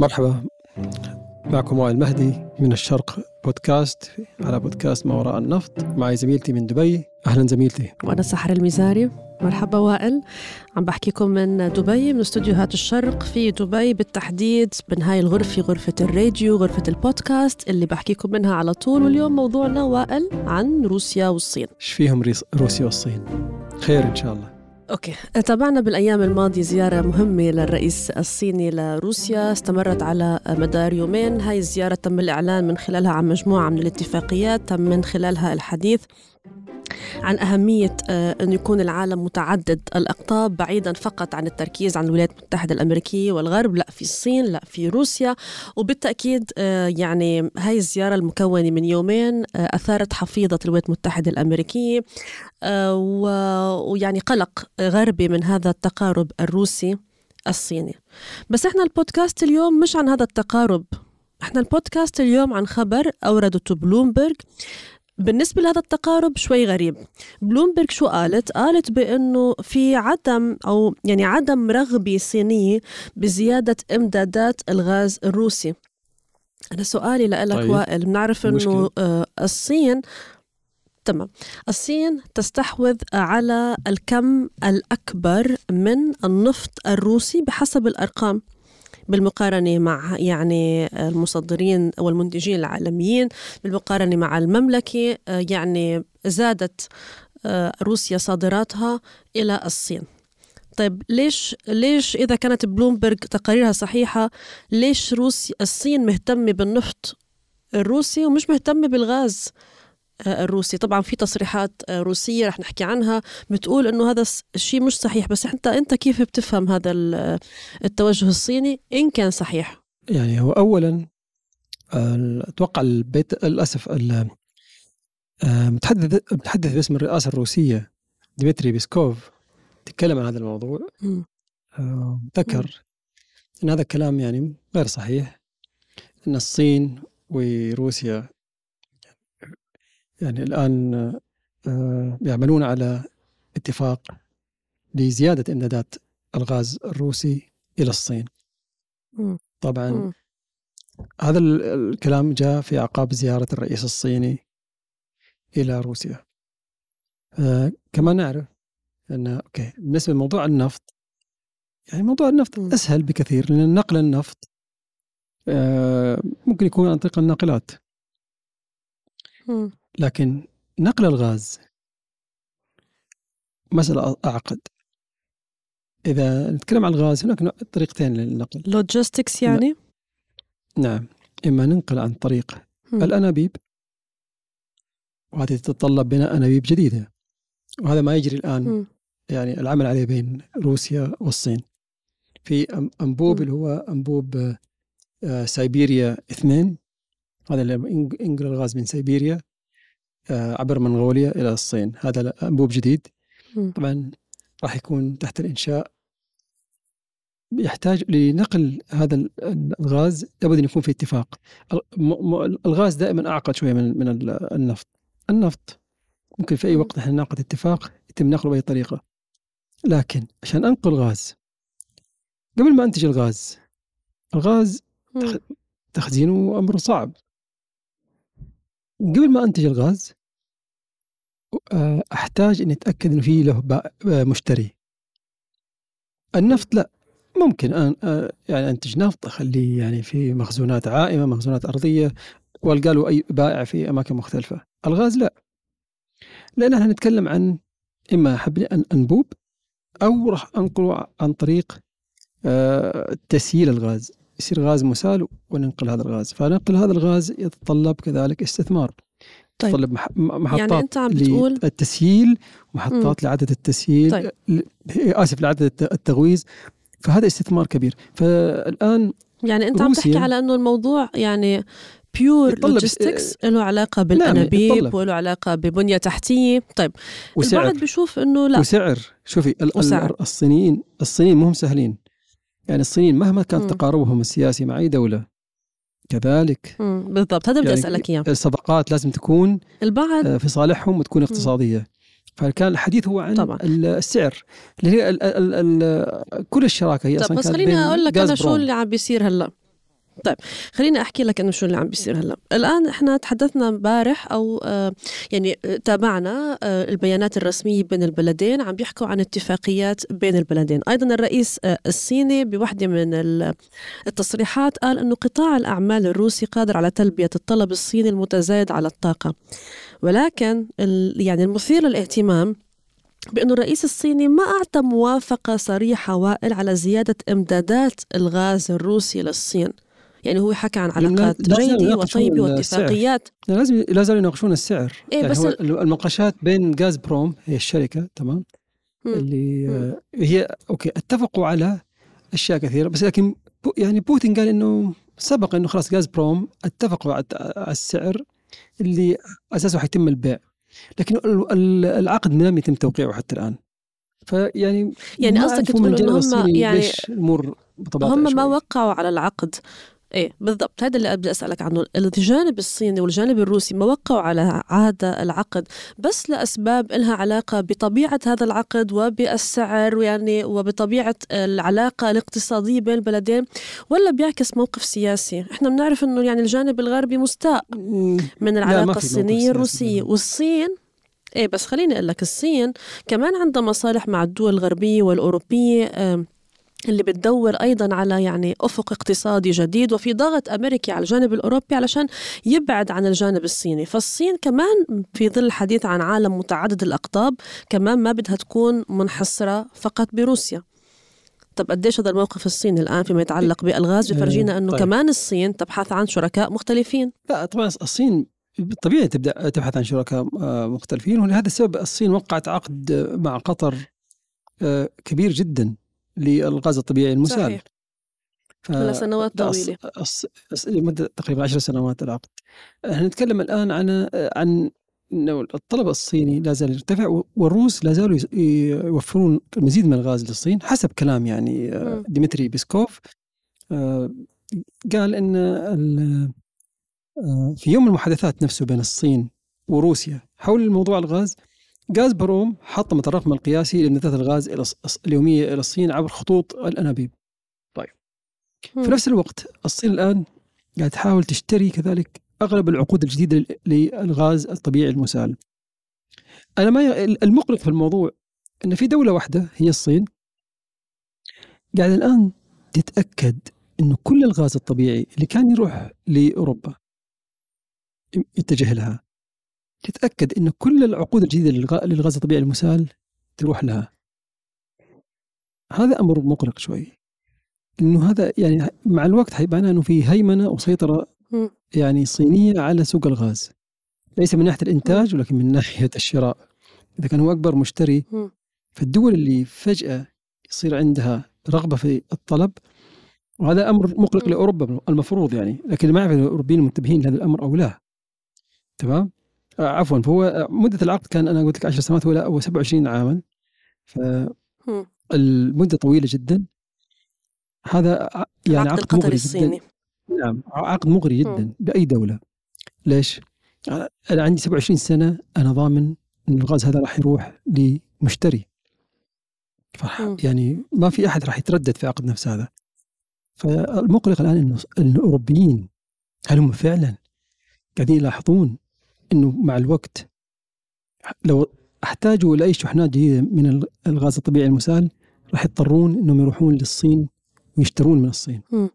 مرحبا. معكم وائل مهدي من الشرق بودكاست على بودكاست ما وراء النفط معي زميلتي من دبي. أهلا زميلتي. وأنا سحر المزاري. مرحبا وائل. عم بحكيكم من دبي من استوديوهات الشرق في دبي بالتحديد من هاي الغرفة غرفة الراديو غرفة البودكاست اللي بحكيكم منها على طول. واليوم موضوعنا وائل عن روسيا والصين. إيش فيهم روسيا والصين؟ خير إن شاء الله. أوكي. تابعنا بالأيام الماضية زيارة مهمة للرئيس الصيني لروسيا. استمرت على مدار يومين. هاي الزيارة تم الإعلان من خلالها عن مجموعة من الاتفاقيات تم من خلالها الحديث عن أهمية آه، أن يكون العالم متعدد الأقطاب بعيدا فقط عن التركيز عن الولايات المتحدة الأمريكية والغرب لا في الصين لا في روسيا. وبالتأكيد آه، يعني هاي الزيارة المكونة من يومين آه، أثارت حفيظة الولايات المتحدة الأمريكية ويعني قلق غربي من هذا التقارب الروسي الصيني. بس إحنا البودكاست اليوم مش عن هذا التقارب. إحنا البودكاست اليوم عن خبر أوردته بلومبرج بالنسبة لهذا التقارب شوي غريب بلومبرغ شو قالت؟ قالت بأنه في عدم أو يعني عدم رغبة صينية بزيادة إمدادات الغاز الروسي أنا سؤالي لك طيب. وائل بنعرف أنه آه الصين تمام الصين تستحوذ على الكم الأكبر من النفط الروسي بحسب الأرقام بالمقارنة مع يعني المصدرين والمنتجين العالميين بالمقارنة مع المملكة يعني زادت آه، روسيا صادراتها إلى الصين. طيب ليش ليش إذا كانت بلومبرج تقاريرها صحيحة ليش روسيا الصين مهتمة بالنفط الروسي ومش مهتمة بالغاز؟ آه، الروسي. طبعا في تصريحات آه، روسية رح نحكي عنها بتقول أنه هذا الشيء مش صحيح. بس أنت أنت كيف بتفهم هذا التوجه الصيني؟ إن كان صحيح. يعني هو أولا أتوقع البيت للأسف المتحدث آه، متحدث باسم الرئاسة الروسية ديمتري بيسكوف تكلم عن هذا الموضوع. ذكر أن هذا الكلام يعني غير صحيح أن الصين وروسيا يعني الآن آه، يعملون على اتفاق لزيادة إمدادات الغاز الروسي إلى الصين. طبعا هذا الكلام جاء في أعقاب زيارة الرئيس الصيني إلى روسيا. آه كما نعرف أن okay بالنسبة لموضوع النفط يعني موضوع النفط أسهل بكثير لأن نقل النفط آه ممكن يكون عن طريق الناقلات لكن نقل الغاز مسألة أعقد إذا نتكلم عن الغاز هناك طريقتين للنقل logistics يعني؟ نعم إما ننقل عن طريق م. الأنابيب وهذه تتطلب بناء أنابيب جديدة وهذا ما يجري الآن م. يعني العمل عليه بين روسيا والصين في أنبوب. اللي هو أنبوب آه، سيبيريا اثنين هذا اللي ينقل الغاز من سيبيريا عبر منغوليا إلى الصين. هذا أنبوب جديد. طبعا راح يكون تحت الإنشاء. يحتاج لنقل هذا الغاز لابد أن يكون في اتفاق. الغاز دائما أعقد شوية من من النفط. النفط ممكن في أي وقت إحنا نعقد اتفاق يتم نقله بأي طريقة. لكن عشان أنقل غاز قبل ما أنتج الغاز الغاز تخزينه أمر صعب. قبل ما أنتج الغاز آه، أحتاج إني أتأكد إنه في له آه، مشتري. النفط لا ممكن أن آه، يعني أنتج نفط أخليه يعني في مخزونات عائمة مخزونات أرضية والقى له أي بائع في أماكن مختلفة. الغاز لا. لأن إحنا نتكلم عن إما حبل أنبوب أو راح انقله عن طريق تسييل الغاز. يصير غاز مسال وننقل هذا الغاز. فنقل هذا الغاز يتطلب كذلك استثمار. طيب. تطلب محطات يعني أنت عم بتقول للتسييل محطات لعدد التسييل طيب. آسف لعدد التغويز فهذا استثمار كبير. فالآن يعني أنت عم تحكي على إنه الموضوع يعني pure logistics له بالأنابيب نعم وله علاقة ببنية تحتية. طيب. وسعر. البعض بيشوف إنه لا. وسعر. شوفي وسعر. الصينيين الصينيين مهم سهلين. يعني الصينيين مهما كان تقاربهم السياسي مع أي دولة كذلك بالضبط. هذا بدي يعني أسألك إياه. الصفقات لازم تكون البعض آه، في صالحهم وتكون اقتصادية. فكان الحديث هو عن طبعا. السعر. اللي هي ال ال ال كل الشراكة هي أصلا بس خليني أقول لك أنا شو اللي عم بيصير هلأ. طيب خليني أحكي لك إنه شو اللي عم بيصير هلأ. الآن إحنا تحدثنا امبارح أو آه يعني تابعنا آه البيانات الرسمية بين البلدين عم بيحكوا عن اتفاقيات بين البلدين. أيضا الرئيس آه الصيني بوحدة من التصريحات قال إنه قطاع الأعمال الروسي قادر على تلبية الطلب الصيني المتزايد على الطاقة. ولكن يعني المثير للاهتمام بأنه الرئيس الصيني ما أعطى موافقة صريحة وائل على زيادة إمدادات الغاز الروسي للصين. يعني هو حكى عن علاقات جيدة وطيبة واتفاقيات. لازم لا زالوا يناقشون السعر. إيه يعني بس المناقشات بين غاز بروم هي الشركة تمام؟ مم. اللي مم. هي okay اتفقوا على أشياء كثيرة بس لكن بو يعني بوتين قال إنه سبق إنه خلاص غاز بروم اتفقوا على السعر اللي أساسه حيتم البيع. لكن ال- ال- العقد لم يتم توقيعه حتى الآن. فيعني يعني قصدك تقول الجانب هم يعني الأمور هم ما. وقعوا على العقد. إيه بالضبط. هذا اللي بدي أسألك عنه. الجانب الصيني والجانب الروسي ما وقعوا على هذا العقد بس لأسباب لها علاقة بطبيعة هذا العقد وبالسعر يعني وبطبيعة العلاقة الاقتصادية بين البلدين ولا بيعكس موقف سياسي؟ إحنا بنعرف إنه يعني الجانب الغربي مستاء من العلاقة الصينية الروسيه. والصين إيه بس خليني أقول لك الصين كمان عندها مصالح مع الدول الغربية والأوروبية اللي بتدور أيضا على يعني أفق اقتصادي جديد وفي ضغط أمريكي على الجانب الأوروبي علشان يبعد عن الجانب الصيني، فالصين كمان في ظل الحديث عن عالم متعدد الأقطاب كمان ما بدها تكون منحصرة فقط بروسيا. طب قديش هذا الموقف الصيني الآن فيما يتعلق بالغاز بيفرجينا إنه طيب. كمان الصين تبحث عن شركاء طيب لا طبعا الصين طبيعي تبدأ تبحث عن شركاء آه، مختلفين ولهذا السبب الصين وقعت عقد مع قطر آه، كبير جدا للغاز الطبيعي المسال صحيح. لسنوات طويلة. لمدة تقريبا عشر سنوات العقد إحنا نتكلم الآن عن عن إنه الطلب الصيني لا زال يرتفع والروس لا زالوا يوفرون المزيد من الغاز للصين حسب كلام يعني آه،. ديمتري بيسكوف آه، قال إن آه، في يوم المحادثات نفسه بين الصين وروسيا حول الموضوع الغاز غاز بروم حطمت الرقم القياسي لامدادات الغاز اليومية إلى الصين عبر خطوط الأنابيب. مم. في نفس الوقت الصين الآن قاعد تحاول تشتري كذلك أغلب العقود الجديدة لل- للغاز الطبيعي المسال. أنا ما ي- المقلق في الموضوع إن في دولة واحدة هي الصين قاعدة الآن تتأكد إنه كل الغاز الطبيعي اللي كان يروح لأوروبا يتجه لها تتأكد انه كل العقود الجديدة للغ- للغاز الطبيعي المسال تروح لها. هذا أمر مقلق شوي. لأنه هذا يعني مع الوقت حيبان إنه في هيمنة وسيطرة. يعني صينية على سوق الغاز. ليس من ناحية الإنتاج ولكن من ناحية الشراء. إذا كان هو أكبر مشتري. فالدول اللي فجأة يصير عندها رغبة في الطلب وهذا أمر مقلق. لأوروبا المفروض يعني لكن ما اعرف الأوروبيين منتبهين لهذا الأمر أو لا. تمام؟ آه، عفوا. فهو آه، مدة العقد كان أنا قلت لك 10 سنوات ولا هو 27 عاما. مم. فالمده طويلة جدا. هذا ع- يعني العقد عقد مغري القطري جدا. الصيني. نعم عقد مغري جدا بأي دولة. ليش؟ أنا عندي 27 سنة أنا ضامن إن الغاز هذا راح يروح لمشتري. مم. يعني ما في أحد راح يتردد في عقد نفس هذا. فالمقلق الآن إنه الأوروبيين هل هم فعلا قاعدين يلاحظون إنه مع الوقت لو أحتاجوا لأي شحنات جديدة من الغاز الطبيعي المسال راح يضطرون إنهم يروحون للصين ويشترون من الصين. مم.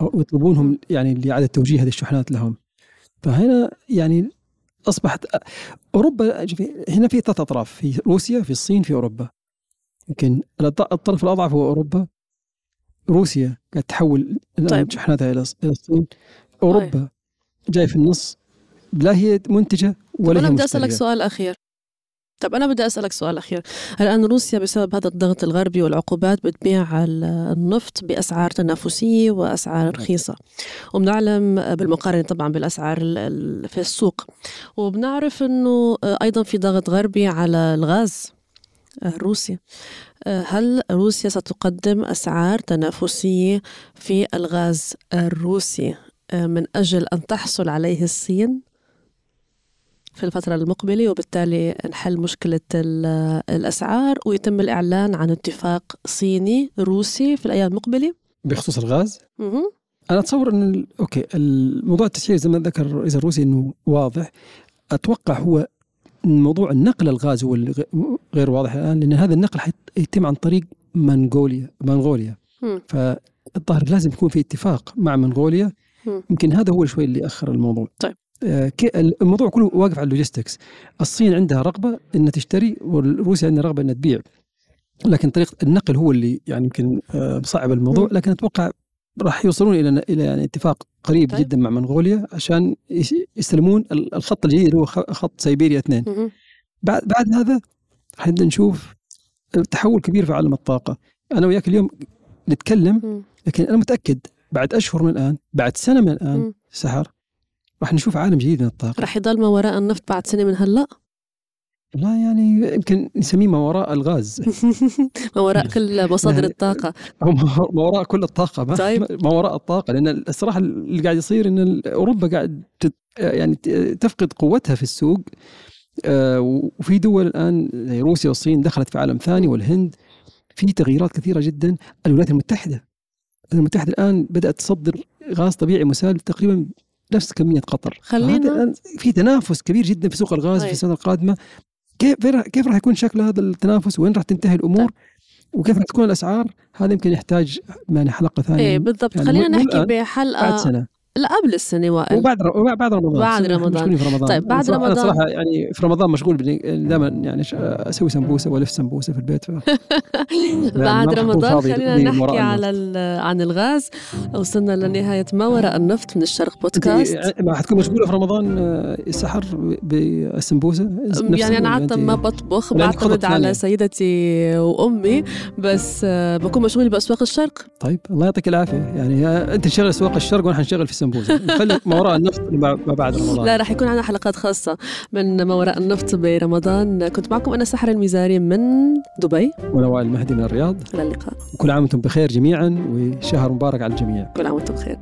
أو يطلبونهم يعني لإعادة توجيه هذه الشحنات لهم. فهنا يعني أصبحت أوروبا شوفي، هنا في ثلاث أطراف في روسيا في الصين في أوروبا. يمكن الط- الطرف الأضعف هو أوروبا. روسيا قاعد تحول طيب. شحناتها إلى إلى الصين. أوروبا جاي في النص لا هي منتجة طب ولا أنا هي بدي أسألك مشترية سؤال أخير. طب أنا بدي أسألك سؤال أخير. الآن روسيا بسبب هذا الضغط الغربي والعقوبات بتبيع ال- النفط بأسعار تنافسية وأسعار رخيصة؟ وبنعلم بالمقارنة طبعا بالأسعار ال- ال- في السوق. وبنعرف أنه أيضا في ضغط غربي على الغاز الروسي هل روسيا ستقدم أسعار تنافسية في الغاز الروسي من أجل أن تحصل عليه الصين؟ في الفترة المقبلة وبالتالي نحل مشكلة ال- الأسعار ويتم الإعلان عن اتفاق صيني روسي في الأيام المقبلة بخصوص الغاز مهم. أنا أتصور إن ال- okay الموضوع التسعير زي ما ذكر الرئيس الروسي إنه واضح أتوقع هو موضوع النقل الغاز هو غير واضح الآن لأن هذا النقل حيتم عن طريق منغوليا منغوليا. فالظاهر لازم يكون في اتفاق مع منغوليا. يمكن هذا هو شوي اللي اخر الموضوع طيب. آه، الموضوع كله واقف على ال logistics الصين عندها رغبة إنها تشتري وروسيا عندها رغبة إنها تبيع لكن طريقة النقل هو اللي يعني يمكن آه، مصعب الموضوع مم. لكن أتوقع راح يوصلون إلى إلى يعني اتفاق قريب طيب. جدا مع منغوليا عشان يس- يستلمون ال- الخط الجديد اللي هو خط سيبيريا اثنين. بعد بعد هذا حنبدا نشوف تحول كبير في عالم الطاقة أنا وياك اليوم نتكلم. لكن أنا متأكد بعد أشهر من الآن بعد سنة من الآن. سحر راح نشوف عالم جديد من الطاقة. رح يضل ما وراء النفط بعد سنة من هلا؟ والله يعني يمكن نسميه ما وراء الغاز. ما وراء كل مصادر يعني- الطاقة. أو ما وراء كل الطاقة. ما, طيب. ما وراء الطاقة لأن الصراحة اللي قاعد يصير إن ال- أوروبا قاعد تت يعني تفقد قوتها في السوق آه، وفي دول الآن زي روسيا والصين دخلت في عالم ثاني والهند. في تغييرات كثيرة جدا. الولايات المتحدة الولايات المتحدة الآن بدأت تصدر غاز طبيعي مسال تقريبا نفس كمية قطر. خلينا- في تنافس كبير جدا في سوق الغاز طيب. في السنة القادمة. كيف كيف راح يكون شكل هذا التنافس؟ وين راح تنتهي الأمور؟ وكيف راح تكون الأسعار؟ هذا يمكن يحتاج يعني حلقة ثانية. إيه بالضبط. يعني خلينا نحكي الآن، بعد سنة. لا قبل السنة وائل وبعد ر- وبعد بعد رمضان. بعد رمضان. في رمضان. طيب، بعد أنا صراحة- رمضان. أنا صراحة يعني في رمضان مشغول دائما يعني أسوي سمبوسة وألف سمبوسة في البيت. ف... بعد رمضان خلينا لي نحكي على ال- عن الغاز. وصلنا لنهاية ما وراء النفط من الشرق بودكاست. ما حتكون مشغولة في رمضان آه، السحر بالسمبوسة؟ يعني أنا أنت- ما بطبخ خطط بعتمد على ثانية؟ سيدتي وأمي بس آه، بكون مشغولة بأسواق الشرق. طيب الله يعطيك العافية. يعني آه، أنت تشغل أسواق الشرق وأنا حنشغل في السمبوسه خلي ما وراء النفط ما بعد رمضان. لا رح يكون عندنا حلقات خاصة من ما وراء النفط برمضان. كنت معكم أنا سحر الميزاري من دبي. وأنا وائل المهدي من الرياض. إلى اللقاء. وكل عام وأنتم بخير جميعا وشهر مبارك على الجميع. كل عام وأنتم بخير.